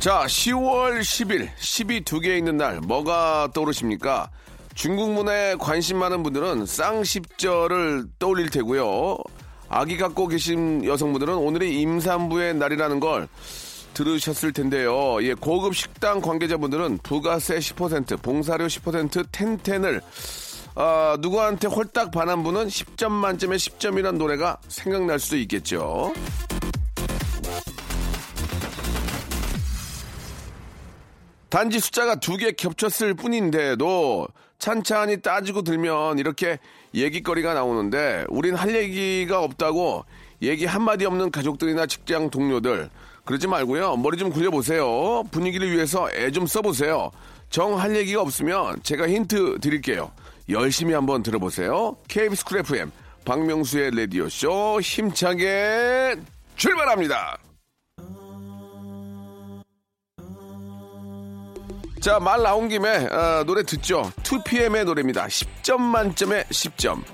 자 10월 10일 10이 두 개 있는 날 뭐가 떠오르십니까 중국 문화에 관심 많은 분들은 쌍십절을 떠올릴 테고요 아기 갖고 계신 여성분들은 오늘이 임산부의 날이라는 걸 들으셨을 텐데요. 예, 고급 식당 관계자분들은 부가세 10%, 봉사료 10%, 텐텐을 아, 누구한테 홀딱 반한 분은 10점 만점에 10점이란 노래가 생각날 수도 있겠죠. 단지 숫자가 두 개 겹쳤을 뿐인데도 찬찬히 따지고 들면 이렇게 얘기거리가 나오는데 우린 할 얘기가 없다고 얘기 한마디 없는 가족들이나 직장 동료들 그러지 말고요. 머리 좀 굴려보세요. 분위기를 위해서 애 좀 써보세요. 정 할 얘기가 없으면 제가 힌트 드릴게요. 열심히 한번 들어보세요. KBS 쿨 FM 박명수의 라디오쇼 힘차게 출발합니다. 자, 말 나온 김에 어, 노래 듣죠. 2PM의 노래입니다. 10점 만점에 10점.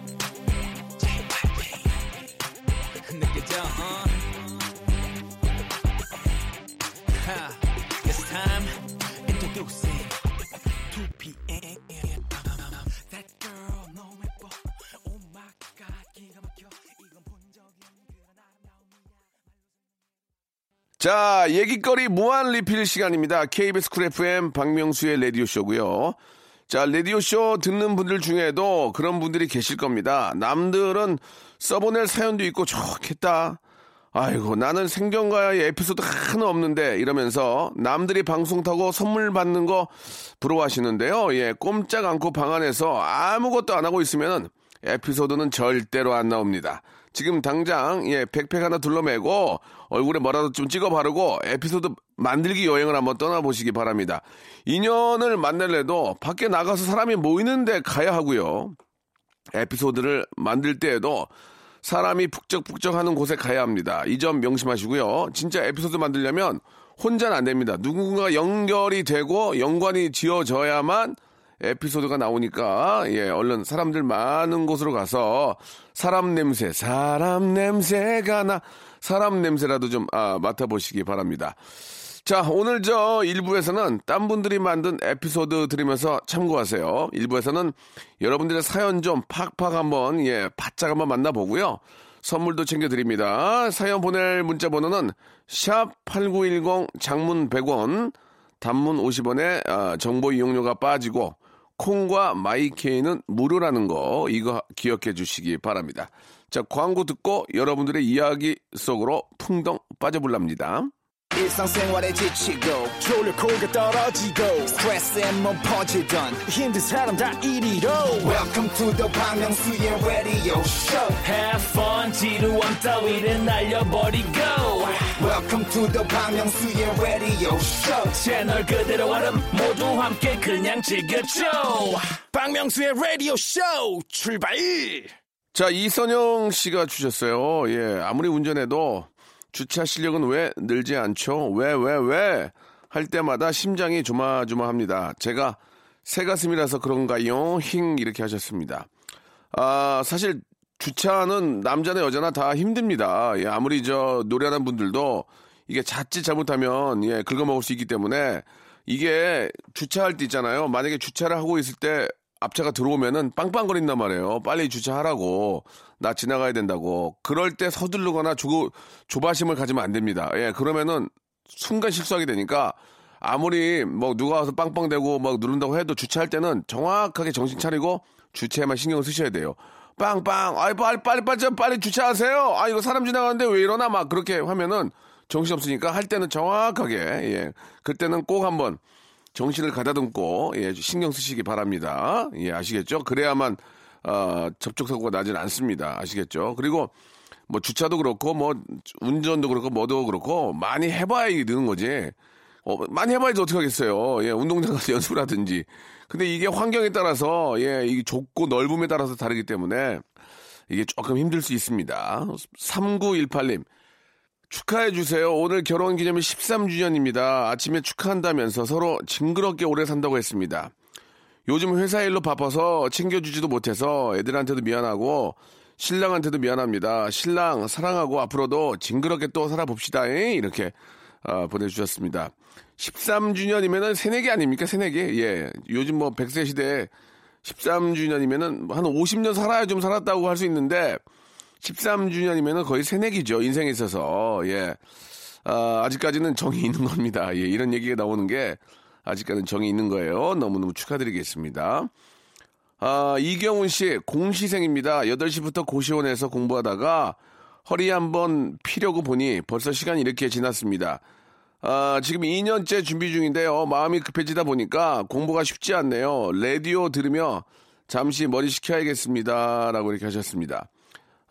자, 얘기거리 무한 리필 시간입니다. KBS 쿨 FM 박명수의 라디오쇼고요 자, 라디오쇼 듣는 분들 중에도 그런 분들이 계실 겁니다. 남들은 써보낼 사연도 있고 좋겠다. 아이고, 나는 생전과의 에피소드 하나 없는데 이러면서 남들이 방송 타고 선물 받는 거 부러워하시는데요. 예, 꼼짝 않고 방 안에서 아무것도 안 하고 있으면 에피소드는 절대로 안 나옵니다. 지금 당장 예 백팩 하나 둘러매고 얼굴에 뭐라도 좀 찍어 바르고 에피소드 만들기 여행을 한번 떠나보시기 바랍니다. 인연을 만날래도 밖에 나가서 사람이 모이는데 가야 하고요. 에피소드를 만들 때에도 사람이 북적북적하는 곳에 가야 합니다. 이 점 명심하시고요. 진짜 에피소드 만들려면 혼자는 안 됩니다. 누군가 연결이 되고 연관이 지어져야만 에피소드가 나오니까 예 얼른 사람들 많은 곳으로 가서 사람 냄새 사람 냄새가 나 사람 냄새라도 좀 아, 맡아보시기 바랍니다. 자, 오늘 저 1부에서는 딴 분들이 만든 에피소드 들으면서 참고하세요. 1부에서는 여러분들의 사연 좀 팍팍 한번, 예, 바짝 한번 만나보고요. 선물도 챙겨드립니다. 사연 보낼 문자 번호는 샵 8910 장문 100원, 단문 50원에 아, 정보 이용료가 빠지고 콩과 마이케이는 무료라는 거 이거 기억해 주시기 바랍니다. 자, 광고 듣고 여러분들의 이야기 속으로 풍덩 빠져볼랍니다. 지치고, 떨어지고, 퍼지던, welcome to the Bang radio show Have fun 지루함 따위를 날려버리고 welcome to the Myung-soo's radio show 채널 그대로 얼음 모두 함께 그냥 즐겨줘 박명수의 라디오 쇼 출발. 자, 이선영 씨가 주셨어요. 예, 아무리 운전해도 주차 실력은 왜 늘지 않죠? 왜, 왜, 왜? 할 때마다 심장이 조마조마합니다. 제가 새 가슴이라서 그런가요? 힝, 이렇게 하셨습니다. 아, 사실 주차는 남자나 여자나 다 힘듭니다. 예, 아무리 저 노래하는 분들도 이게 자칫 잘못하면 예, 긁어먹을 수 있기 때문에 이게 주차할 때 있잖아요. 만약에 주차를 하고 있을 때 앞차가 들어오면은 빵빵거린단 말이에요. 빨리 주차하라고. 나 지나가야 된다고. 그럴 때 서두르거나 조, 조바심을 가지면 안 됩니다. 예, 그러면은 순간 실수하게 되니까 아무리 뭐 누가 와서 빵빵대고 막 누른다고 해도 주차할 때는 정확하게 정신 차리고 주차에만 신경을 쓰셔야 돼요. 빵빵, 아이 빨리 빨리 빨리 좀 빨리 주차하세요. 아 이거 사람 지나가는데 왜 이러나 막 그렇게 하면은 정신 없으니까 할 때는 정확하게 예, 그때는 꼭 한번 정신을 가다듬고 예, 신경 쓰시기 바랍니다. 예, 아시겠죠? 그래야만 어, 접촉 사고가 나지는 않습니다. 아시겠죠? 그리고 뭐 주차도 그렇고 뭐 운전도 그렇고 뭐도 그렇고 많이 해봐야 이게 느는 거지. 어, 많이 해봐야지 어떡하겠어요. 예, 운동장 가서 연습을 하든지. 근데 이게 환경에 따라서, 예, 이게 좁고 넓음에 따라서 다르기 때문에 이게 조금 힘들 수 있습니다. 3918님. 축하해 주세요. 오늘 결혼 기념일 13주년입니다. 아침에 축하한다면서 서로 징그럽게 오래 산다고 했습니다. 요즘 회사 일로 바빠서 챙겨주지도 못해서 애들한테도 미안하고 신랑한테도 미안합니다. 신랑 사랑하고 앞으로도 징그럽게 또 살아봅시다. 이렇게 아, 보내주셨습니다. 13주년이면은 새내기 아닙니까? 새내기. 예. 요즘 뭐 100세 시대에 13주년이면은 한 50년 살아야 좀 살았다고 할 수 있는데 13주년이면은 거의 새내기죠. 인생에 있어서. 예. 아, 아직까지는 정이 있는 겁니다. 예. 이런 얘기가 나오는 게 아직까지는 정이 있는 거예요. 너무너무 축하드리겠습니다. 아, 이경훈 씨, 공시생입니다. 8시부터 고시원에서 공부하다가 허리 한번 피려고 보니 벌써 시간이 이렇게 지났습니다. 아, 지금 2년째 준비 중인데요. 마음이 급해지다 보니까 공부가 쉽지 않네요. 라디오 들으며 잠시 머리 식혀야겠습니다. 라고 이렇게 하셨습니다.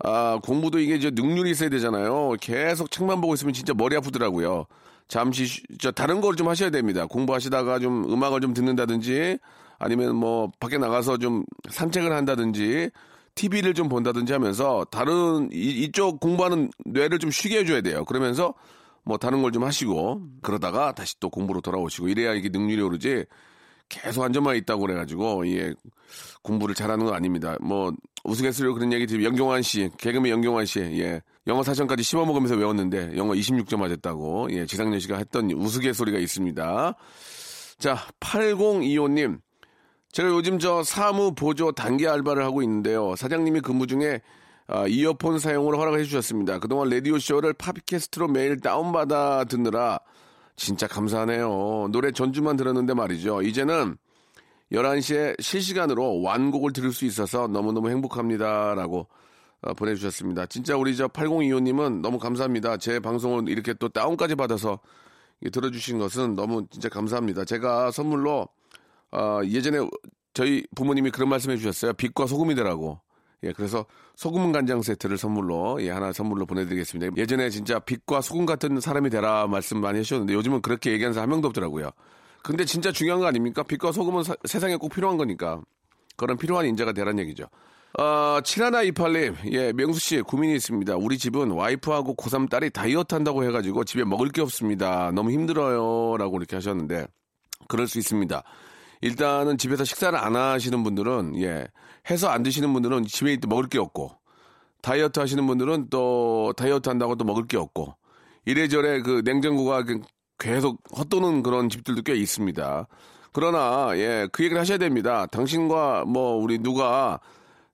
아, 공부도 이게 이제 능률이 있어야 되잖아요. 계속 책만 보고 있으면 진짜 머리 아프더라고요. 잠시 쉬- 저 다른 걸 좀 하셔야 됩니다. 공부하시다가 좀 음악을 좀 듣는다든지 아니면 뭐 밖에 나가서 좀 산책을 한다든지 TV를 좀 본다든지 하면서 다른 이, 이쪽 공부하는 뇌를 좀 쉬게 해줘야 돼요. 그러면서 뭐 다른 걸 좀 하시고 그러다가 다시 또 공부로 돌아오시고 이래야 이게 능률이 오르지 계속 앉아만 있다고 그래가지고 예 공부를 잘하는 건 아닙니다. 뭐 우스갯소리로 그런 얘기 드리면 영경환 씨 개그맨 영경환 씨 예 영어 사전까지 씹어먹으면서 외웠는데 영어 26점 맞았다고 예 지상렬 씨가 했던 우스갯소리가 있습니다. 자 8025님 제가 요즘 저 사무 보조 단기 알바를 하고 있는데요. 사장님이 근무 중에 아, 이어폰 사용을 허락을 해주셨습니다. 그동안 라디오 쇼를 팟캐스트로 매일 다운받아 듣느라 진짜 감사하네요. 노래 전주만 들었는데 말이죠. 이제는 11시에 실시간으로 완곡을 들을 수 있어서 너무너무 행복합니다. 라고 어, 보내주셨습니다. 진짜 우리 저 8025님은 너무 감사합니다. 제 방송을 이렇게 또 다운까지 받아서 이 들어주신 것은 너무 진짜 감사합니다. 제가 선물로 어, 예전에 저희 부모님이 그런 말씀 해 주셨어요. 빛과 소금이 되라고. 예, 그래서 소금 간장 세트를 선물로 예, 하나 선물로 보내드리겠습니다. 예전에 진짜 빛과 소금 같은 사람이 되라 말씀 많이 하셨는데 요즘은 그렇게 얘기하는 사람 한 명도 없더라고요. 근데 진짜 중요한 거 아닙니까? 빛과 소금은 사- 세상에 꼭 필요한 거니까. 그런 필요한 인재가 되란 얘기죠. 어, 7128님, 예, 명수 씨, 고민이 있습니다. 우리 집은 와이프하고 고3 딸이 다이어트 한다고 해가지고 집에 먹을 게 없습니다. 너무 힘들어요. 라고 이렇게 하셨는데, 그럴 수 있습니다. 일단은 집에서 식사를 안 하시는 분들은, 예, 해서 안 드시는 분들은 집에 또 먹을 게 없고, 다이어트 하시는 분들은 또 다이어트 한다고 또 먹을 게 없고, 이래저래 그 냉장고가 그 계속 헛도는 그런 집들도 꽤 있습니다. 그러나, 예, 그 얘기를 하셔야 됩니다. 당신과 뭐, 우리 누가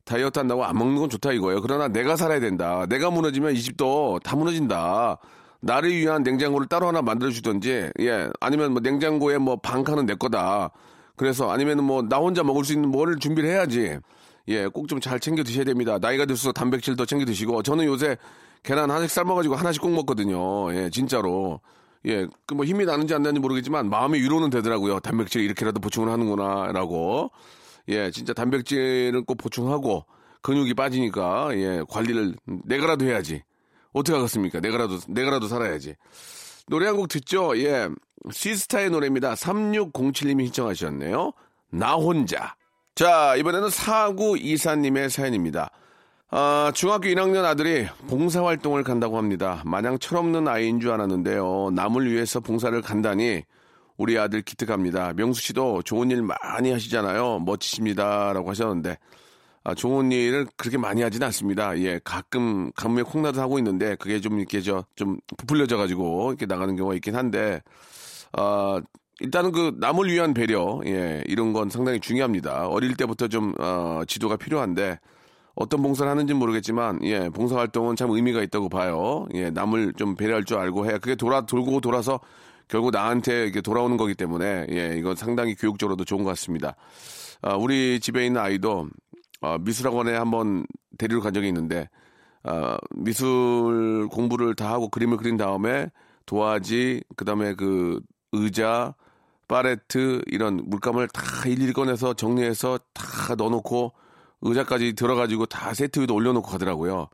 다이어트 한다고 안 먹는 건 좋다 이거예요. 그러나 내가 살아야 된다. 내가 무너지면 이 집도 다 무너진다. 나를 위한 냉장고를 따로 하나 만들어 주든지, 예, 아니면 뭐 냉장고에 뭐 반 칸은 내 거다. 그래서 아니면 뭐나 혼자 먹을 수 있는 뭐를 준비를 해야지. 예, 꼭 좀 잘 챙겨 드셔야 됩니다. 나이가 들수록 단백질 더 챙겨 드시고, 저는 요새 계란 하나씩 삶아가지고 하나씩 꼭 먹거든요. 예, 진짜로. 예, 그 뭐 힘이 나는지 안 나는지 모르겠지만 마음의 위로는 되더라고요. 단백질 이렇게라도 보충을 하는구나라고. 예, 진짜 단백질을 꼭 보충하고 근육이 빠지니까 예, 관리를 내가라도 해야지. 어떻게 하겠습니까? 내가라도 내가라도 살아야지. 노래 한 곡 듣죠? 예. 시스타의 노래입니다. 3607님이 신청하셨네요. 나 혼자. 자, 이번에는 4924님의 사연입니다. 아, 중학교 1학년 아들이 봉사활동을 간다고 합니다. 마냥 철없는 아이인 줄 알았는데요. 남을 위해서 봉사를 간다니 우리 아들 기특합니다. 명수 씨도 좋은 일 많이 하시잖아요. 멋지십니다. 라고 하셨는데, 아, 좋은 일을 그렇게 많이 하진 않습니다. 예, 가끔 간무에 콩나도 하고 있는데, 그게 좀 이렇게 저, 좀 부풀려져 가지고, 이렇게 나가는 경우가 있긴 한데, 아, 일단은 그 남을 위한 배려, 예, 이런 건 상당히 중요합니다. 어릴 때부터 좀, 어, 지도가 필요한데, 어떤 봉사를 하는지 는 모르겠지만, 예, 봉사 활동은 참 의미가 있다고 봐요. 예, 남을 좀 배려할 줄 알고 해야 그게 돌아, 돌고 돌아서 결국 나한테 이렇게 돌아오는 거기 때문에, 예, 이건 상당히 교육적으로도 좋은 것 같습니다. 아, 우리 집에 있는 아이도, 어, 미술학원에 한번 데리러 간 적이 있는데, 아, 미술 공부를 다 하고 그림을 그린 다음에 도화지, 그 다음에 그 의자, 파레트, 이런 물감을 다 일일이 꺼내서 정리해서 다 넣어놓고 의자까지 들어가지고 다 세트 위에 올려놓고 가더라고요.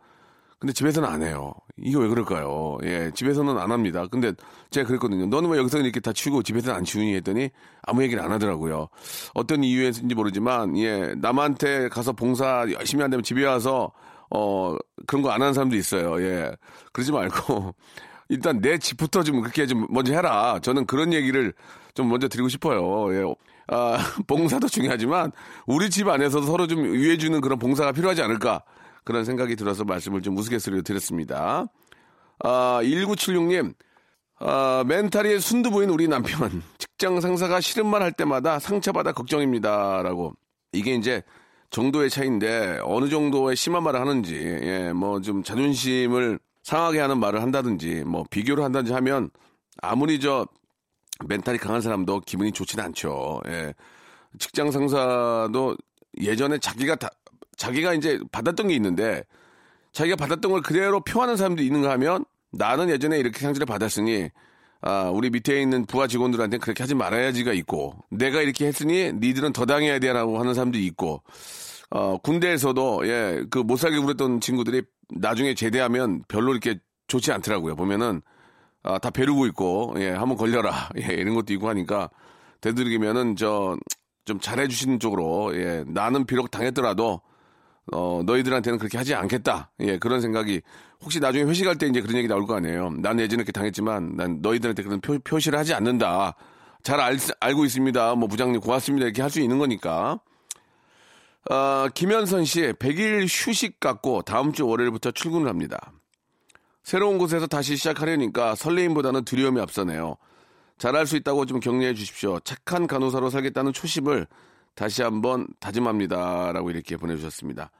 근데 집에서는 안 해요. 이게 왜 그럴까요? 예, 집에서는 안 합니다. 근데 제가 그랬거든요. 너는 왜 여기서 이렇게 다 치우고 집에서는 안 치우니 했더니 아무 얘기를 안 하더라고요. 어떤 이유에서인지 모르지만, 예, 남한테 가서 봉사 열심히 한다면 집에 와서, 어, 그런 거 안 하는 사람도 있어요. 예. 그러지 말고, 일단 내 집부터 좀 그렇게 좀 먼저 해라. 저는 그런 얘기를 좀 먼저 드리고 싶어요. 예. 아, 봉사도 중요하지만, 우리 집 안에서도 서로 좀 위해주는 그런 봉사가 필요하지 않을까. 그런 생각이 들어서 말씀을 좀 우스갯소리로 드렸습니다. 아, 1976님, 아, 멘탈이 순두부인 우리 남편. 직장 상사가 싫은 말 할 때마다 상처받아 걱정입니다. 라고. 이게 이제 정도의 차이인데 어느 정도의 심한 말을 하는지, 예, 뭐 좀 자존심을 상하게 하는 말을 한다든지, 뭐 비교를 한다든지 하면 아무리 저 멘탈이 강한 사람도 기분이 좋지는 않죠. 예. 직장 상사도 예전에 자기가 다, 자기가 이제 받았던 게 있는데 자기가 받았던 걸 그대로 표하는 사람도 있는가 하면 나는 예전에 이렇게 상처를 받았으니 아, 우리 밑에 있는 부하 직원들한테 그렇게 하지 말아야지가 있고 내가 이렇게 했으니 니들은 더 당해야 돼라고 하는 사람도 있고 어, 군대에서도 예, 그 못 살게 굴었던 친구들이 나중에 제대하면 별로 이렇게 좋지 않더라고요. 보면은 아, 다 배르고 있고 예, 한번 걸려라. 예, 이런 것도 있고 하니까 되도록이면은 저 좀 잘해 주시는 쪽으로 예, 나는 비록 당했더라도 어, 너희들한테는 그렇게 하지 않겠다. 예, 그런 생각이 혹시 나중에 회식할 때 이제 그런 얘기 나올 거 아니에요. 나는 예전에 이렇게 당했지만 난 너희들한테 그런 표, 표시를 하지 않는다. 잘 알, 알고 있습니다. 뭐 부장님 고맙습니다. 이렇게 할 수 있는 거니까. 어, 김현선 씨, 100일 휴식 갖고 다음 주 월요일부터 출근을 합니다. 새로운 곳에서 다시 시작하려니까 설레임보다는 두려움이 앞서네요. 잘할 수 있다고 좀 격려해 주십시오. 착한 간호사로 살겠다는 초심을 다시 한번 다짐합니다. 라고 이렇게 보내주셨습니다.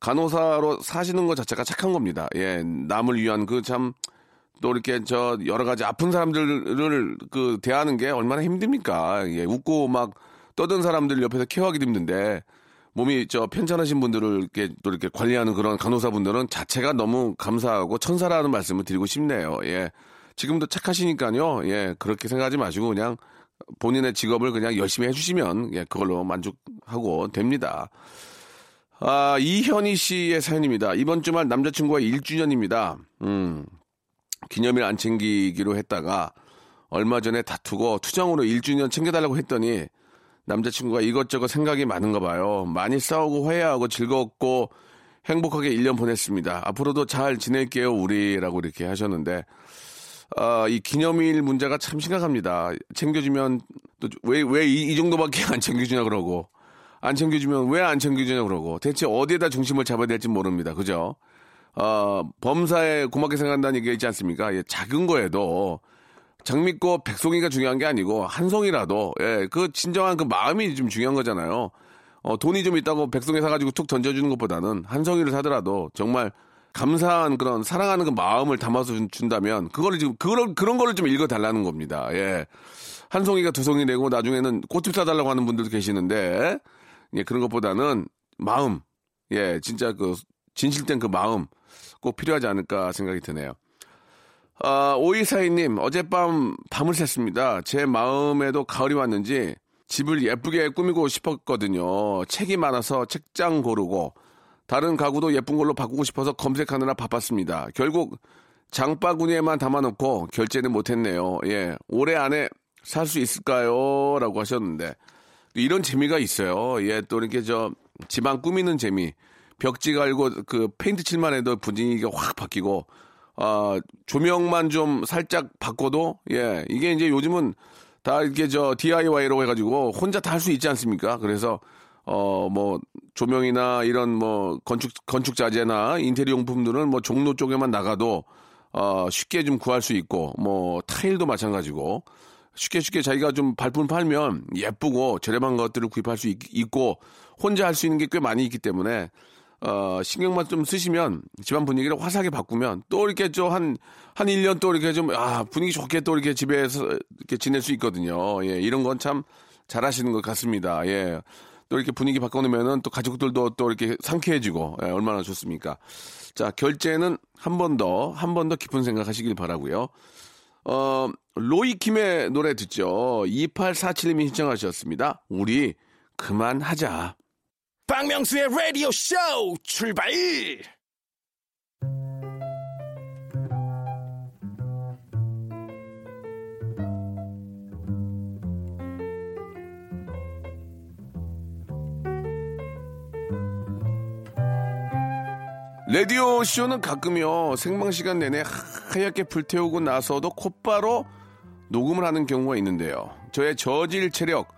간호사로 사시는 것 자체가 착한 겁니다. 예, 남을 위한 그 참, 또 이렇게 저 여러 가지 아픈 사람들을 그 대하는 게 얼마나 힘듭니까? 예, 웃고 막 떠든 사람들 옆에서 케어하기도 힘든데 몸이 저 편찮으신 분들을 이렇게 또 이렇게 관리하는 그런 간호사분들은 자체가 너무 감사하고 천사라는 말씀을 드리고 싶네요. 예. 지금도 착하시니까요. 예. 그렇게 생각하지 마시고 그냥 본인의 직업을 그냥 열심히 해주시면 예, 그걸로 만족하고 됩니다. 아, 이현희 씨의 사연입니다. 이번 주말 남자친구와 1주년입니다. 음, 기념일 안 챙기기로 했다가 얼마 전에 다투고 투정으로 1주년 챙겨달라고 했더니 남자친구가 이것저것 생각이 많은가 봐요. 많이 싸우고 화해하고 즐겁고 행복하게 1년 보냈습니다. 앞으로도 잘 지낼게요, 우리 라고 이렇게 하셨는데, 아, 이 기념일 문제가 참 심각합니다. 챙겨주면 또 왜왜이 정도밖에 안 챙겨주냐 그러고 안 챙겨주면 왜 안 챙겨주냐 그러고 대체 어디에다 중심을 잡아야 될지 모릅니다. 그죠? 어, 범사에 고맙게 생각한다는 얘기 있지 않습니까? 예, 작은 거에도 장밌고 백송이가 중요한 게 아니고 한 송이라도 예, 그 진정한 그 마음이 좀 중요한 거잖아요. 어, 돈이 좀 있다고 백송이 사가지고 툭 던져주는 것보다는 한 송이를 사더라도 정말 감사한 그런 사랑하는 그 마음을 담아서 준- 준다면 그거를 지금 그런 그런 거를 좀 읽어 달라는 겁니다. 예. 한 송이가 두 송이 되고 나중에는 꽃집 사달라고 하는 분들도 계시는데 예, 그런 것보다는 마음 예, 진짜 그 진실된 그 마음 꼭 필요하지 않을까 생각이 드네요. 아, 오이사이님, 어젯밤 밤을 샜습니다. 제 마음에도 가을이 왔는지 집을 예쁘게 꾸미고 싶었거든요. 책이 많아서 책장 고르고 다른 가구도 예쁜 걸로 바꾸고 싶어서 검색하느라 바빴습니다. 결국 장바구니에만 담아놓고 결제는 못했네요. 예, 올해 안에 살 수 있을까요? 라고 하셨는데 이런 재미가 있어요. 예, 또 이렇게 저 집안 꾸미는 재미. 벽지 갈고 그 페인트 칠만 해도 분위기가 확 바뀌고 아, 조명만 좀 살짝 바꿔도 예, 이게 이제 요즘은 다 이렇게 저 DIY로 해가지고 혼자 다 할 수 있지 않습니까? 그래서 어 뭐 조명이나 이런 뭐 건축 건축 자재나 인테리어 용품들은 뭐 종로 쪽에만 나가도 어 쉽게 좀 구할 수 있고 뭐 타일도 마찬가지고 쉽게 쉽게 자기가 좀 발품 팔면 예쁘고 저렴한 것들을 구입할 수 있, 고 혼자 할 수 있는 게 꽤 많이 있기 때문에 어, 신경만 좀 쓰시면 집안 분위기를 화사하게 바꾸면 또 이렇게 좀 한 한 1년 또 이렇게 좀 아, 분위기 좋게 또 이렇게 집에서 이렇게 지낼 수 있거든요. 예, 이런 건 참 잘하시는 것 같습니다. 예. 또 이렇게 분위기 바꿔놓으면은 또 가족들도 또 이렇게 상쾌해지고 예, 얼마나 좋습니까? 자, 결제는 한 번 더, 한 번 더 깊은 생각 하시길 바라고요 어, 로이킴의 노래 듣죠. 2847님이 신청하셨습니다. 우리 그만하자. 박명수의 라디오 쇼 출발! 라디오 쇼는 가끔요 생방 시간 내내 하얗게 불태우고 나서도 곧바로 녹음을 하는 경우가 있는데요. 저의 저질 체력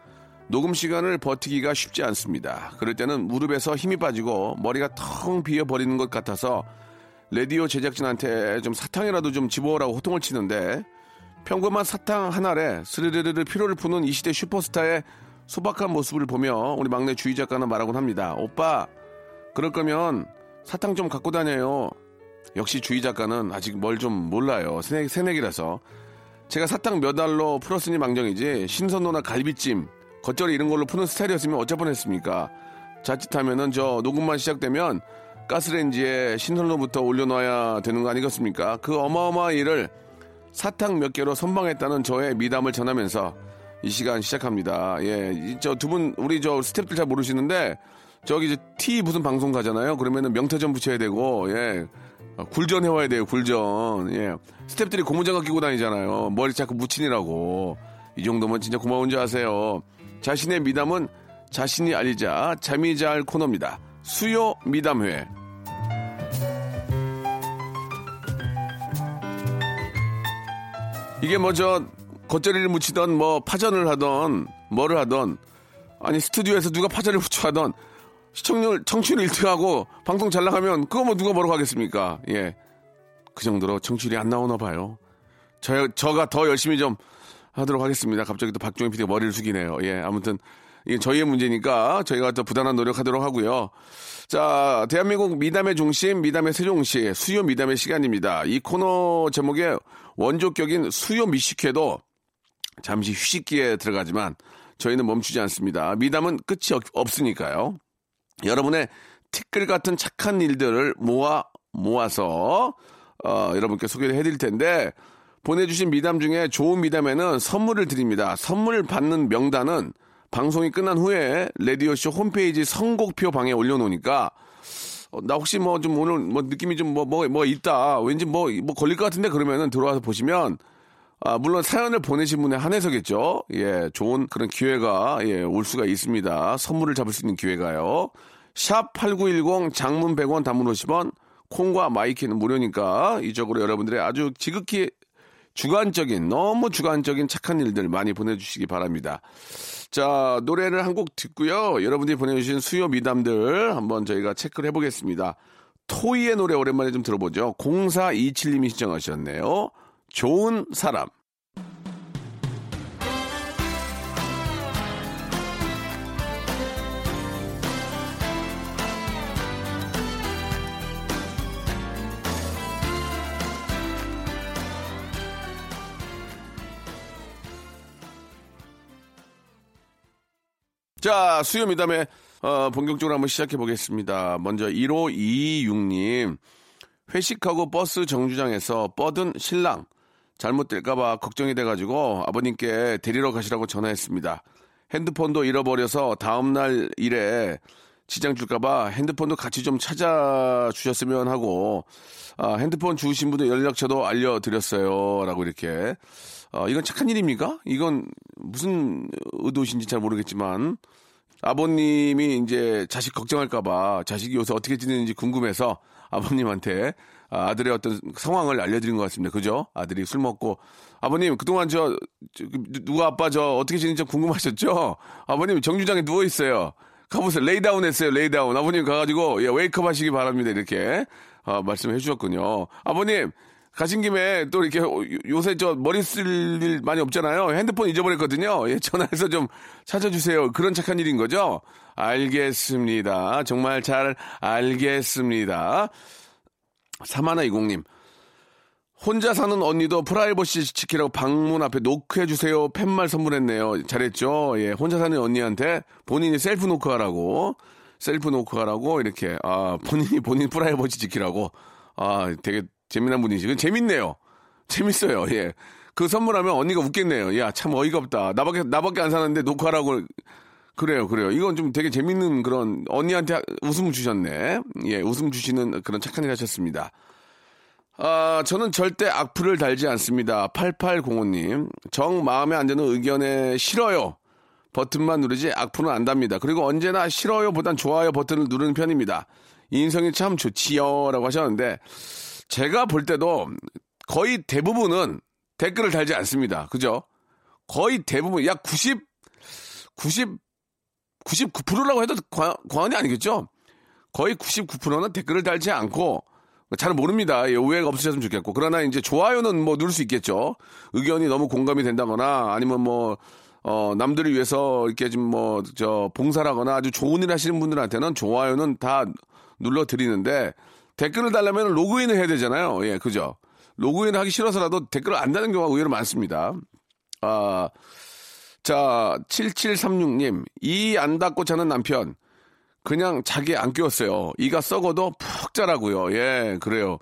녹음 시간을 버티기가 쉽지 않습니다. 그럴 때는 무릎에서 힘이 빠지고 머리가 텅 비어 버리는 것 같아서 라디오 제작진한테 좀 사탕이라도 좀 집어오라고 호통을 치는데 평범한 사탕 한 알에 스르르르 피로를 푸는 이 시대 슈퍼스타의 소박한 모습을 보며 우리 막내 주희 작가는 말하곤 합니다. 오빠 그럴 거면 사탕 좀 갖고 다녀요. 역시 주희 작가는 아직 뭘 좀 몰라요. 새내, 새내기라서. 제가 사탕 몇 알로 풀었으니 망정이지 신선도나 갈비찜, 겉절이 이런 걸로 푸는 스타일이었으면 어쩔 뻔했습니까? 자칫하면은 저 녹음만 시작되면 가스레인지에 신선도부터 올려놔야 되는 거 아니겠습니까? 그 어마어마한 일을 사탕 몇 개로 선방했다는 저의 미담을 전하면서 이 시간 시작합니다. 예, 저 두 분 우리 저 스탭들 잘 모르시는데 저기 이제 T 무슨 방송 가잖아요. 그러면은 명태전 붙여야 되고 예. 어, 굴전 해와야 돼요, 굴전. 예. 스탭들이 고무장갑 끼고 다니잖아요. 머리 자꾸 묻히느라고. 이 정도면 진짜 고마운 줄 아세요. 자신의 미담은 자신이 알리자 잠이 잘 코너입니다. 수요 미담회. 이게 뭐 저 겉절이를 묻히던 뭐 파전을 하던 뭐를 하던 아니 스튜디오에서 누가 파전을 묻혀 하던 시청률 청취율 1등하고 방송 잘 나가면 그거 뭐 누가 뭐라고 하겠습니까? 예. 그 정도로 청취율이 안 나오나 봐요. 저 저가 더 열심히 좀 하도록 하겠습니다. 갑자기 또 박종현 PD가 머리를 숙이네요. 예. 아무튼 이게 저희의 문제니까 저희가 더 부단한 노력하도록 하고요. 자, 대한민국 미담의 중심, 미담의 세종시, 수요 미담의 시간입니다. 이 코너 제목에 원조격인 수요 미식회도 잠시 휴식기에 들어가지만 저희는 멈추지 않습니다. 미담은 끝이 없- 없으니까요. 여러분의 티끌 같은 착한 일들을 모아 모아서 어, 여러분께 소개를 해드릴 텐데 보내주신 미담 중에 좋은 미담에는 선물을 드립니다. 선물 받는 명단은 방송이 끝난 후에 레디오쇼 홈페이지 선곡표 방에 올려놓으니까 어, 나 혹시 뭐 좀 오늘 뭐 느낌이 좀 뭐 뭐뭐 있다 왠지 뭐뭐 걸릴 것 같은데 그러면은 들어와서 보시면 아, 물론 사연을 보내신 분에 한해서겠죠. 예, 좋은 그런 기회가, 예, 올 수가 있습니다. 선물을 잡을 수 있는 기회가요. 샵 8910 장문 100원 단문 50원, 콩과 마이 K는 무료니까 이쪽으로 여러분들의 아주 지극히 주관적인, 너무 주관적인 착한 일들 많이 보내주시기 바랍니다. 자, 노래를 한 곡 듣고요. 여러분들이 보내주신 수요 미담들 한번 저희가 체크를 해보겠습니다. 토이의 노래 오랜만에 좀 들어보죠. 0427님이 신청하셨네요. 좋은 사람. 자, 수요 미담에 어, 본격적으로 한번 시작해 보겠습니다. 먼저 1526님. 회식하고 버스 정류장에서 뻗은 신랑 잘못될까봐 걱정이 돼가지고 아버님께 데리러 가시라고 전화했습니다. 핸드폰도 잃어버려서 다음날 일에 지장 줄까봐 핸드폰도 같이 좀 찾아주셨으면 하고 아, 핸드폰 주신 분들 연락처도 알려드렸어요. 라고 이렇게 어, 이건 착한 일입니까? 이건 무슨 의도신지 잘 모르겠지만 아버님이 이제 자식 걱정할까봐 자식이 요새 어떻게 지내는지 궁금해서 아버님한테 아, 아들의 어떤 상황을 알려드린 것 같습니다. 그죠? 아들이 술 먹고 아버님 그동안 저, 저 누가 아빠 저 어떻게 지내는지 궁금하셨죠? 아버님 정류장에 누워 있어요. 가보세요. lay down 했어요. Lay down. 아버님 가가지고 예, wake up 하시기 바랍니다. 이렇게 아, 말씀해 주셨군요. 아버님 가신 김에 또 이렇게 요- 요새 저 머리 쓸 일 많이 없잖아요. 핸드폰 잊어버렸거든요. 예, 전화해서 좀 찾아주세요. 그런 착한 일인 거죠? 알겠습니다. 정말 잘 알겠습니다. 사마나 이공님. 혼자 사는 언니도 프라이버시 지키라고 방문 앞에 노크해주세요. 팻말 선물했네요. 잘했죠? 예, 혼자 사는 언니한테 본인이 셀프 노크하라고, 셀프 노크하라고, 이렇게, 아, 본인이 본인 프라이버시 지키라고. 아, 되게 재미난 분이시. 재밌네요. 재밌어요. 예. 그 선물하면 언니가 웃겠네요. 야, 참 어이가 없다. 나밖에, 나밖에 안 사는데 노크하라고. 그래요, 그래요. 이건 좀 되게 재밌는 그런, 언니한테 웃음 주셨네. 예, 웃음 주시는 그런 착한 일 하셨습니다. 아, 저는 절대 악플을 달지 않습니다. 8805님. 정 마음에 안 드는 의견에 싫어요. 버튼만 누르지 악플은 안 답니다. 그리고 언제나 싫어요 보단 좋아요 버튼을 누르는 편입니다. 인성이 참 좋지요 라고 하셨는데 제가 볼 때도 거의 대부분은 댓글을 달지 않습니다. 그죠? 거의 대부분 약 90, 90, 99%라고 해도 과, 과언이 아니겠죠? 거의 99%는 댓글을 달지 않고 잘 모릅니다. 예, 오해가 없으셨으면 좋겠고. 그러나 이제 좋아요는 뭐 누를 수 있겠죠. 의견이 너무 공감이 된다거나 아니면 뭐, 어, 남들을 위해서 이렇게 좀 뭐, 저, 봉사라거나 아주 좋은 일 하시는 분들한테는 좋아요는 다 눌러드리는데 댓글을 달려면 로그인을 해야 되잖아요. 예, 그죠. 로그인 하기 싫어서라도 댓글을 안 다는 경우가 의외로 많습니다. 아, 자, 7736님. 이안 닫고 자는 남편. 그냥 자기 안 끼웠어요. 이가 썩어도 푹 자라고요. 예, 그래요.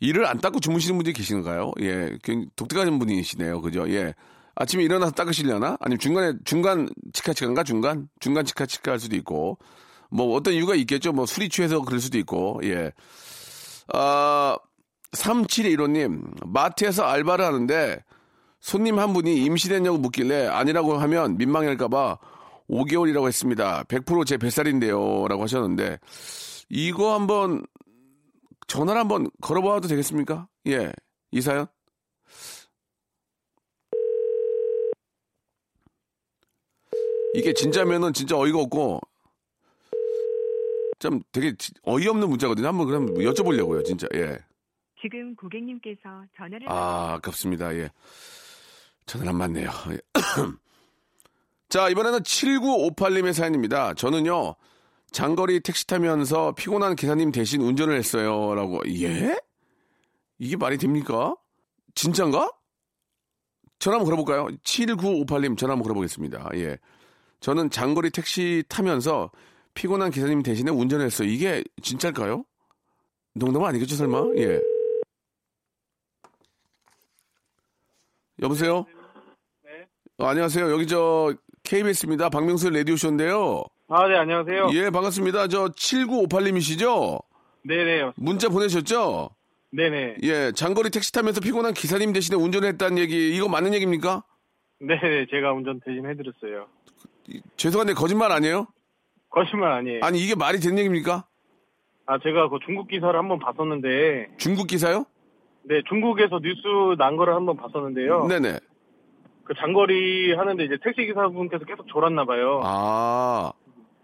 이를 안 닦고 주무시는 분들이 계신가요? 예, 굉장히 독특한 분이시네요. 그죠? 예. 아침에 일어나서 닦으시려나? 아니면 중간에, 중간 치카치카인가? 중간? 중간 치카치카 할 수도 있고. 뭐 어떤 이유가 있겠죠. 뭐 술이 취해서 그럴 수도 있고. 예. 아, 3715님, 마트에서 알바를 하는데 손님 한 분이 임시됐냐고 묻길래 아니라고 하면 민망할까봐 5개월이라고 했습니다. 100%제 뱃살인데요. 라고 하셨는데, 이거 한번, 전화를 한번 걸어봐도 되겠습니까? 예. 이 사연? 이게 진짜면은 진짜 어이가 없고, 좀 되게 지- 어이없는 문자거든요. 한번 그럼 여쭤보려고요, 진짜. 예. 지금 고객님께서 전화를 아, 아깝습니다. 예. 전화를 안 맞네요. 예. 자, 이번에는 7958님의 사연입니다. 저는요, 장거리 택시 타면서 피곤한 기사님 대신 운전을 했어요. 라고. 예? 이게 말이 됩니까? 진짠가? 전화 한번 걸어볼까요? 7958님 전화 한번 걸어보겠습니다. 예. 저는 장거리 택시 타면서 피곤한 기사님 대신에 운전을 했어요. 이게 진짜일까요? 농담 아니겠죠, 설마? 예. 여보세요? 어, 안녕하세요. 여기 저 KBS입니다. 박명수 라디오 쇼인데요. 아, 네, 안녕하세요. 예, 반갑습니다. 저 7958님이시죠? 네네, 문자 보내셨죠? 네네. 예, 장거리 택시 타면서 피곤한 기사님 대신에 운전을 했다는 얘기, 이거 맞는 얘기입니까? 네네, 제가 운전 대신 해드렸어요. 죄송한데 거짓말 아니에요? 거짓말 아니에요. 아니, 이게 말이 되는 얘기입니까? 아, 제가 그 중국 기사를 한번 봤었는데, 중국 기사요? 네, 중국에서 뉴스 난 거를 한번 봤었는데요. 네네. 그 장거리 하는데 이제 택시 기사분께서 계속 졸았나 봐요. 아,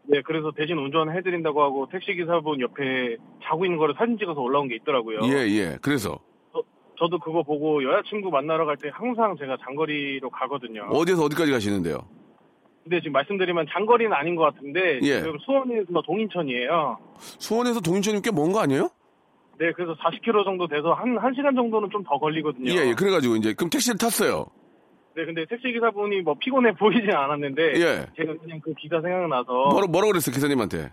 네, 그래서 대신 운전해드린다고 하고 택시 기사분 옆에 자고 있는 거를 사진 찍어서 올라온 게 있더라고요. 예, 예. 그래서. 저 도 그거 보고 여자친구 만나러 갈 때 항상 제가 장거리로 가거든요. 어디에서 어디까지 가시는데요? 근데 지금 말씀드리면 장거리는 아닌 것 같은데, 예. 지금 수원에서 동인천이에요. 수원에서 동인천님 꽤먼 거 아니에요? 네, 그래서 40km 정도 돼서 한, 한 시간 정도는 좀 더 걸리거든요. 예, 예. 그래가지고 이제, 그럼 택시를 탔어요. 네, 근데 택시 기사분이 뭐 피곤해 보이진 않았는데, 예. 제가 그냥 그 기사 생각나서, 뭐라, 뭐라 그랬어요, 기사님한테?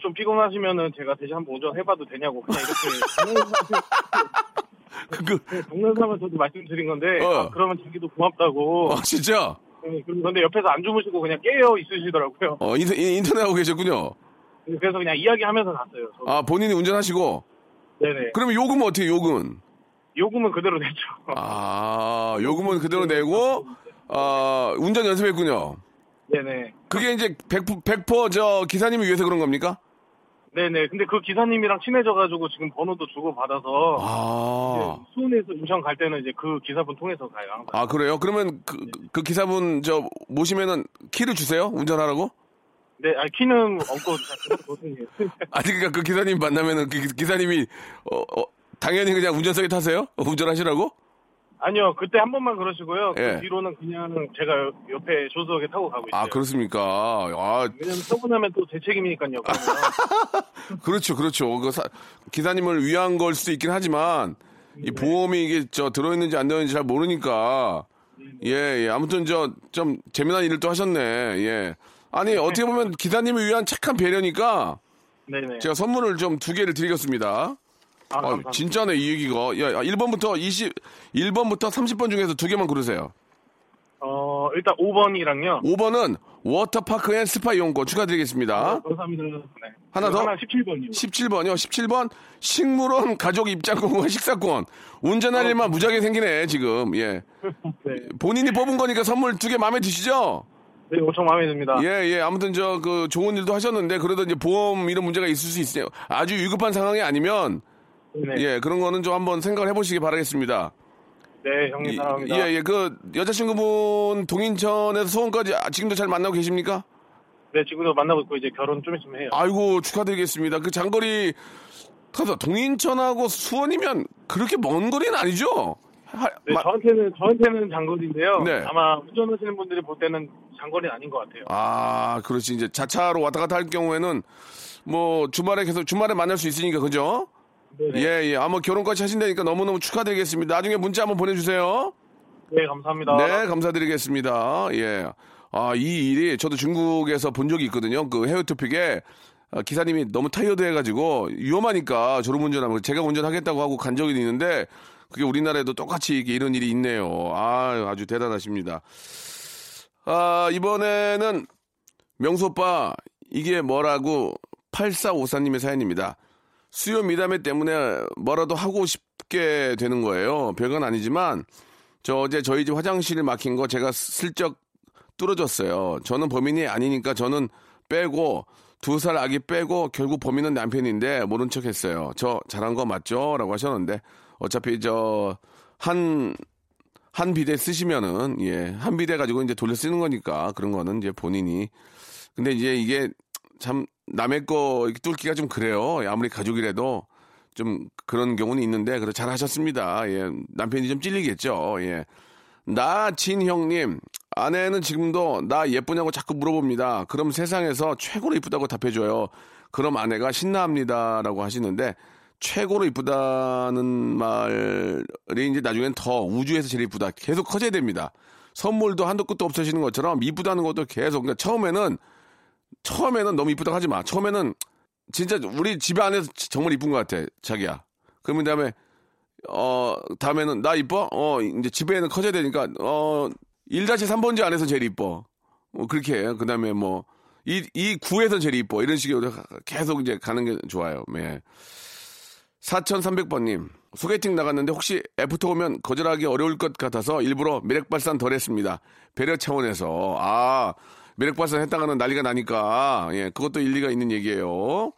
좀 피곤하시면은 제가 대신 한번 운전해봐도 되냐고, 그냥 이렇게, 그, 그, 동네 사람 저도 말씀드린 건데, 어. 아, 그러면 자기도 고맙다고. 아, 진짜? 네, 그런데 옆에서 안 주무시고 그냥 깨어 있으시더라고요. 어, 인터, 인- 인터넷 하고 계셨군요. 그래서 그냥 이야기하면서 갔어요. 아, 본인이 운전하시고. 네네. 그러면 요금은 어떻게, 해요, 요금은? 요금은 그대로 냈죠. 아, 요금은 그대로 내고, 아, 운전 연습했군요. 네네. 그게 이제 100%, 100%저 기사님을 위해서 그런 겁니까? 네네. 근데 그 기사님이랑 친해져가지고 지금 번호도 주고받아서, 아, 네, 수원에서 인천 갈 때는 이제 그 기사분 통해서 가요. 항상. 아, 그래요? 그러면 그, 그 기사분 저 모시면은 키를 주세요? 운전하라고? 네, 아 키는 없고. 아니, 그러니까 그 기사님 만나면은 그 기- 기사님이, 어, 어, 당연히 그냥 운전석에 타세요? 운전하시라고? 아니요, 그때 한 번만 그러시고요. 예. 그 뒤로는 그냥 제가 옆에 조수석에 타고 가고 있어요. 아, 그렇습니까? 아, 왜냐면 서분하면 또 제 책임이니까요. 그렇죠, 그렇죠. 그 사- 기사님을 위한 걸 수도 있긴 하지만 이 보험이 이게 저 들어있는지 안 들어있는지 잘 모르니까 예, 예. 아무튼 저 좀 재미난 일을 또 하셨네. 예. 아니 어떻게 보면 기사님을 위한 착한 배려니까 네네. 제가 선물을 좀 두 개를 드리겠습니다. 아, 어, 감사합니다. 진짜네 이 얘기가. 야, 1번부터 20, 1번부터 30번 중에서 두 개만 고르세요. 어, 일단 5번이랑요. 5번은 워터파크 and 스파 이용권 축하드리겠습니다. 감사합니다. 네. 하나 더? 하나 17번이요. 17번이요. 17번 식물원 가족 입장권과 식사권. 운전할 어. 일만 무지하게 생기네 지금. 예. 네. 본인이 뽑은 거니까 선물 두 개 마음에 드시죠? 네, 엄청 마음에 듭니다. 예, 예. 아무튼 저 그 좋은 일도 하셨는데 그래도 이제 보험 이런 문제가 있을 수 있어요. 아주 위급한 상황이 아니면 네, 예, 그런 거는 좀 한번 생각을 해보시기 바라겠습니다. 네 형님 사랑합니다. 예, 예. 그 여자친구분 동인천에서 수원까지 아, 지금도 잘 만나고 계십니까? 네, 지금도 만나고 있고 이제 결혼 좀 있으면 해요. 아이고 축하드리겠습니다. 그 장거리 타서 동인천하고 수원이면 그렇게 먼 거리는 아니죠? 하- 네, 마- 저한테는 저한테는 장거리인데요. 네. 아마 운전하시는 분들이 볼 때는 장거리는 아닌 것 같아요. 아, 그렇지. 이제 자차로 왔다 갔다 할 경우에는 뭐 주말에 계속 주말에 만날 수 있으니까 그죠? 네, 네. 예, 예. 아마 결혼까지 하신다니까 너무너무 축하드리겠습니다. 나중에 문자 한번 보내주세요. 네, 감사합니다. 네, 감사드리겠습니다. 예. 아, 이 일이 저도 중국에서 본 적이 있거든요. 그 해외토픽에 아, 기사님이 너무 타이어드 해가지고 위험하니까 졸음 운전하면 제가 운전하겠다고 하고 간 적이 있는데 그게 우리나라에도 똑같이 이런 일이 있네요. 아, 아주 대단하십니다. 아, 이번에는 명수 오빠 이게 뭐라고 8454님의 사연입니다. 수요 미담회 때문에 뭐라도 하고 싶게 되는 거예요. 별건 아니지만 저 어제 저희 집 화장실 막힌 거 제가 슬쩍 뚫어줬어요. 저는 범인이 아니니까 저는 빼고 두 살 아기 빼고 결국 범인은 남편인데 모른 척 했어요. 저 잘한 거 맞죠? 라고 하셨는데 어차피 저 한 한 비대 쓰시면은 예, 한 비대 가지고 이제 돌려 쓰는 거니까 그런 거는 이제 본인이 근데 이제 이게 참 남의 거 뚫기가 좀 그래요. 아무리 가족이라도 좀 그런 경우는 있는데 그래 잘 하셨습니다. 예. 남편이 좀 찔리겠죠. 예. 나진형님 아내는 지금도 나 예쁘냐고 자꾸 물어봅니다. 그럼 세상에서 최고로 이쁘다고 답해줘요. 그럼 아내가 신나합니다라고 하시는데 최고로 이쁘다는 말이 이제 나중엔 더 우주에서 제일 이쁘다 계속 커져야 됩니다. 선물도 한도 끝도 없으시는 것처럼 이쁘다는 것도 계속 그러니까 처음에는 처음에는 너무 이쁘다고 하지 마. 처음에는 진짜 우리 집에 안에서 정말 이쁜 것 같아 자기야. 그러면 다음에 어 다음에는 나 이뻐? 어 이제 집에는 커져야 되니까 어 1-3번째 안에서 제일 이뻐. 어, 그렇게 해요. 그다음에 뭐 이 이 구에서 제일 이뻐. 이런 식으로 계속 이제 가는 게 좋아요. 예. 4300번님, 소개팅 나갔는데 혹시 애프터 오면 거절하기 어려울 것 같아서 일부러 매력 발산 덜 했습니다. 배려 차원에서. 아, 매력 발산 했다가는 난리가 나니까. 예, 그것도 일리가 있는 얘기예요.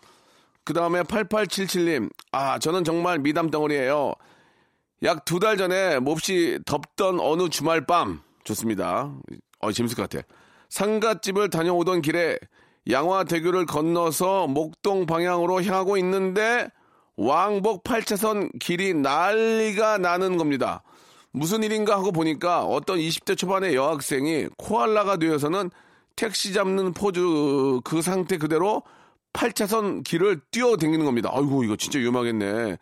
그 다음에 8877님, 아, 저는 정말 미담 덩어리예요. 약 두 달 전에 몹시 덥던 어느 주말 밤. 좋습니다. 어, 재밌을 것 같아. 상갓집을 다녀오던 길에 양화대교를 건너서 목동 방향으로 향하고 있는데 왕복 8차선 길이 난리가 나는 겁니다. 무슨 일인가 하고 보니까 어떤 20대 초반의 여학생이 코알라가 되어서는 택시 잡는 포즈 그 상태 그대로 8차선 길을 뛰어댕기는 겁니다. 아이고 이거 진짜 위험하겠네.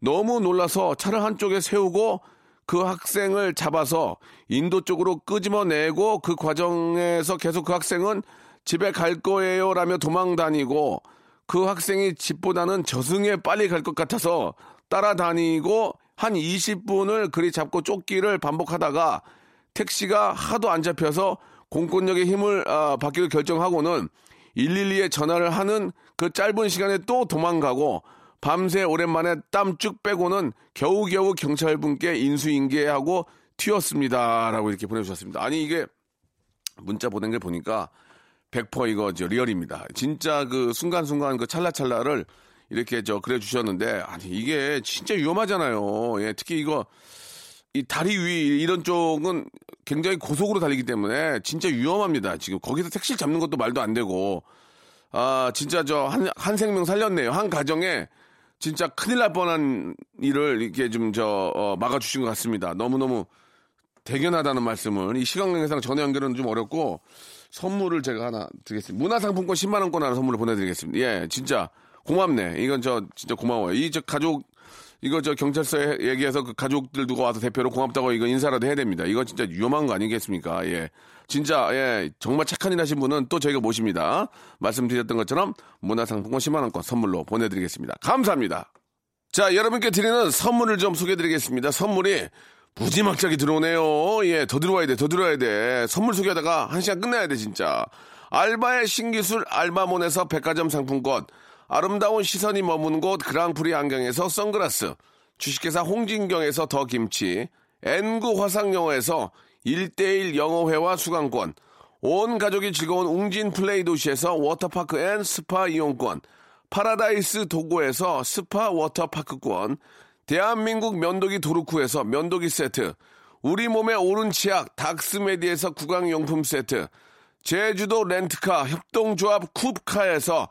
너무 놀라서 차를 한쪽에 세우고 그 학생을 잡아서 인도 쪽으로 끄집어내고 그 과정에서 계속 그 학생은 집에 갈 거예요 라며 도망 다니고 그 학생이 집보다는 저승에 빨리 갈 것 같아서 따라다니고 한 20분을 그리 잡고 쫓기를 반복하다가 택시가 하도 안 잡혀서 공권력의 힘을 아, 받기로 결정하고는 112에 전화를 하는 그 짧은 시간에 또 도망가고 밤새 오랜만에 땀 쭉 빼고는 겨우겨우 경찰분께 인수인계하고 튀었습니다. 라고 이렇게 보내주셨습니다. 아니 이게 문자 보낸 걸 보니까 100% 이거 저 리얼입니다. 진짜 그 순간순간 그 찰나찰나를 이렇게 저 그래 주셨는데 아니 이게 진짜 위험하잖아요. 예, 특히 이거 이 다리 위 이런 쪽은 굉장히 고속으로 달리기 때문에 진짜 위험합니다. 지금 거기서 택시 잡는 것도 말도 안 되고 아 진짜 저 한 한 생명 살렸네요. 한 가정에 진짜 큰일 날 뻔한 일을 이렇게 좀저 어, 막아주신 것 같습니다. 너무 너무 대견하다는 말씀을 이 시간 관계상 전화 연결은 좀 어렵고 선물을 제가 하나 드리겠습니다. 문화상품권 10만 원권 하나 선물을 보내드리겠습니다. 예, 진짜 고맙네. 이건 저 진짜 고마워요. 이 저 가족 이거 저 경찰서에 얘기해서 그 가족들 누가 와서 대표로 고맙다고 이거 인사라도 해야 됩니다. 이거 진짜 위험한 거 아니겠습니까? 예. 진짜 예 정말 착한 일 하신 분은 또 저희가 모십니다. 말씀드렸던 것처럼 문화상품권 10만 원권 선물로 보내드리겠습니다. 감사합니다. 자 여러분께 드리는 선물을 좀 소개해드리겠습니다. 선물이 무지막지하게 들어오네요. 예, 더 들어와야 돼, 더 들어와야 돼. 선물 소개하다가 한 시간 끝나야 돼, 진짜. 알바의 신기술 알바몬에서 백화점 상품권, 아름다운 시선이 머무는 곳 그랑프리 안경에서 선글라스, 주식회사 홍진경에서 더 김치, N구 화상영어에서 1대1 영어회화 수강권, 온 가족이 즐거운 웅진 플레이 도시에서 워터파크 and 스파 이용권, 파라다이스 도고에서 스파 워터파크권, 대한민국 면도기 도루코에서 면도기 세트, 우리 몸의 오른 치약 닥스메디에서 구강용품 세트, 제주도 렌트카 협동조합 쿱카에서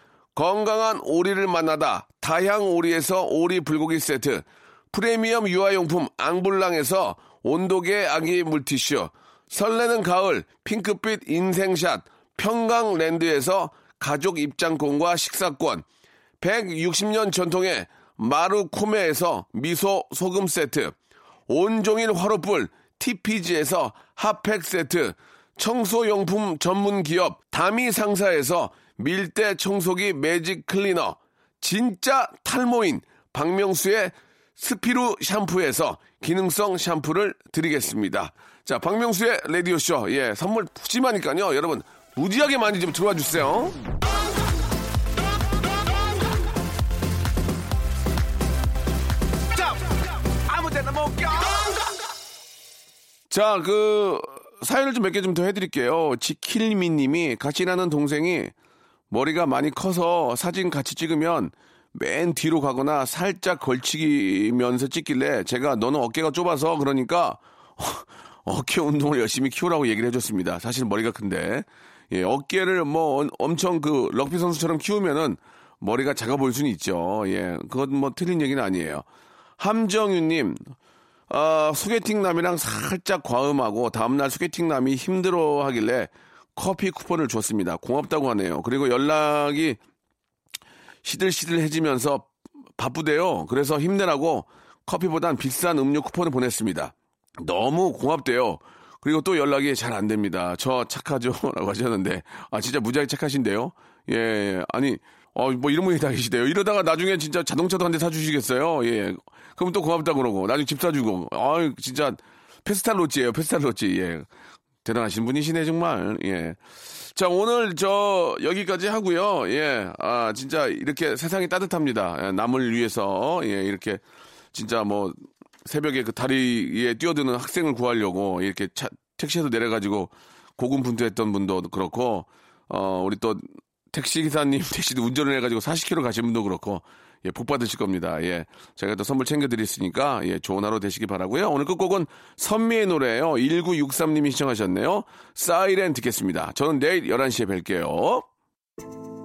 건강한 오리를 만나다 다향 오리에서 오리 불고기 세트, 프리미엄 유아용품 앙블랑에서 온도계 아기 물티슈, 설레는 가을 핑크빛 인생샷 평강랜드에서 가족 입장권과 식사권, 160년 전통의 마루코메에서 미소 소금 세트, 온종일 화로불 TPG에서 핫팩 세트, 청소용품 전문 기업 다미 상사에서 밀대 청소기 매직 클리너, 진짜 탈모인 박명수의 스피루 샴푸에서 기능성 샴푸를 드리겠습니다. 자, 박명수의 라디오쇼. 예, 선물 푸짐하니까요. 여러분, 무지하게 많이 좀 들어와 주세요. 자, 그, 사연을 좀 몇 개 좀 더 해드릴게요. 지킬미 님이 같이 일하는 동생이 머리가 많이 커서 사진 같이 찍으면 맨 뒤로 가거나 살짝 걸치면서 찍길래 제가 너는 어깨가 좁아서 그러니까 어깨 운동을 열심히 키우라고 얘기를 해줬습니다. 사실 머리가 큰데. 예, 어깨를 뭐 엄청 그 럭비 선수처럼 키우면은 머리가 작아 보일 수는 있죠. 예, 그건 뭐 틀린 얘기는 아니에요. 함정윤님, 아, 소개팅 남이랑 살짝 과음하고 다음날 소개팅 남이 힘들어 하길래 커피 쿠폰을 줬습니다. 고맙다고 하네요. 그리고 연락이 시들시들해지면서 바쁘대요. 그래서 힘내라고 커피보단 비싼 음료 쿠폰을 보냈습니다. 너무 고맙대요. 그리고 또 연락이 잘 안 됩니다. 저 착하죠? 라고 하셨는데, 아, 진짜 무지하게 착하신데요? 예, 예. 아니, 어, 뭐 이런 분이 다 계시대요. 이러다가 나중에 진짜 자동차도 한 대 사주시겠어요? 예. 그럼 또 고맙다 그러고, 나중에 집 사주고, 아유, 진짜 페스탈로찌예요 페스탈로찌. 예. 대단하신 분이시네, 정말. 예. 자, 오늘 저 여기까지 하고요. 예. 아, 진짜 이렇게 세상이 따뜻합니다. 예, 남을 위해서 예, 이렇게 진짜 뭐 새벽에 그 다리 위에 뛰어드는 학생을 구하려고 이렇게 차, 택시에서 내려가지고 고군분투했던 분도 그렇고 어 우리 또 택시 기사님 택시도 운전을 해가지고 40km 가신 분도 그렇고 예, 복 받으실 겁니다. 예. 제가 또 선물 챙겨드렸으니까, 예, 좋은 하루 되시기 바라고요 오늘 끝곡은 선미의 노래예요 1963님이 시청하셨네요. 사이렌 듣겠습니다. 저는 내일 11시에 뵐게요.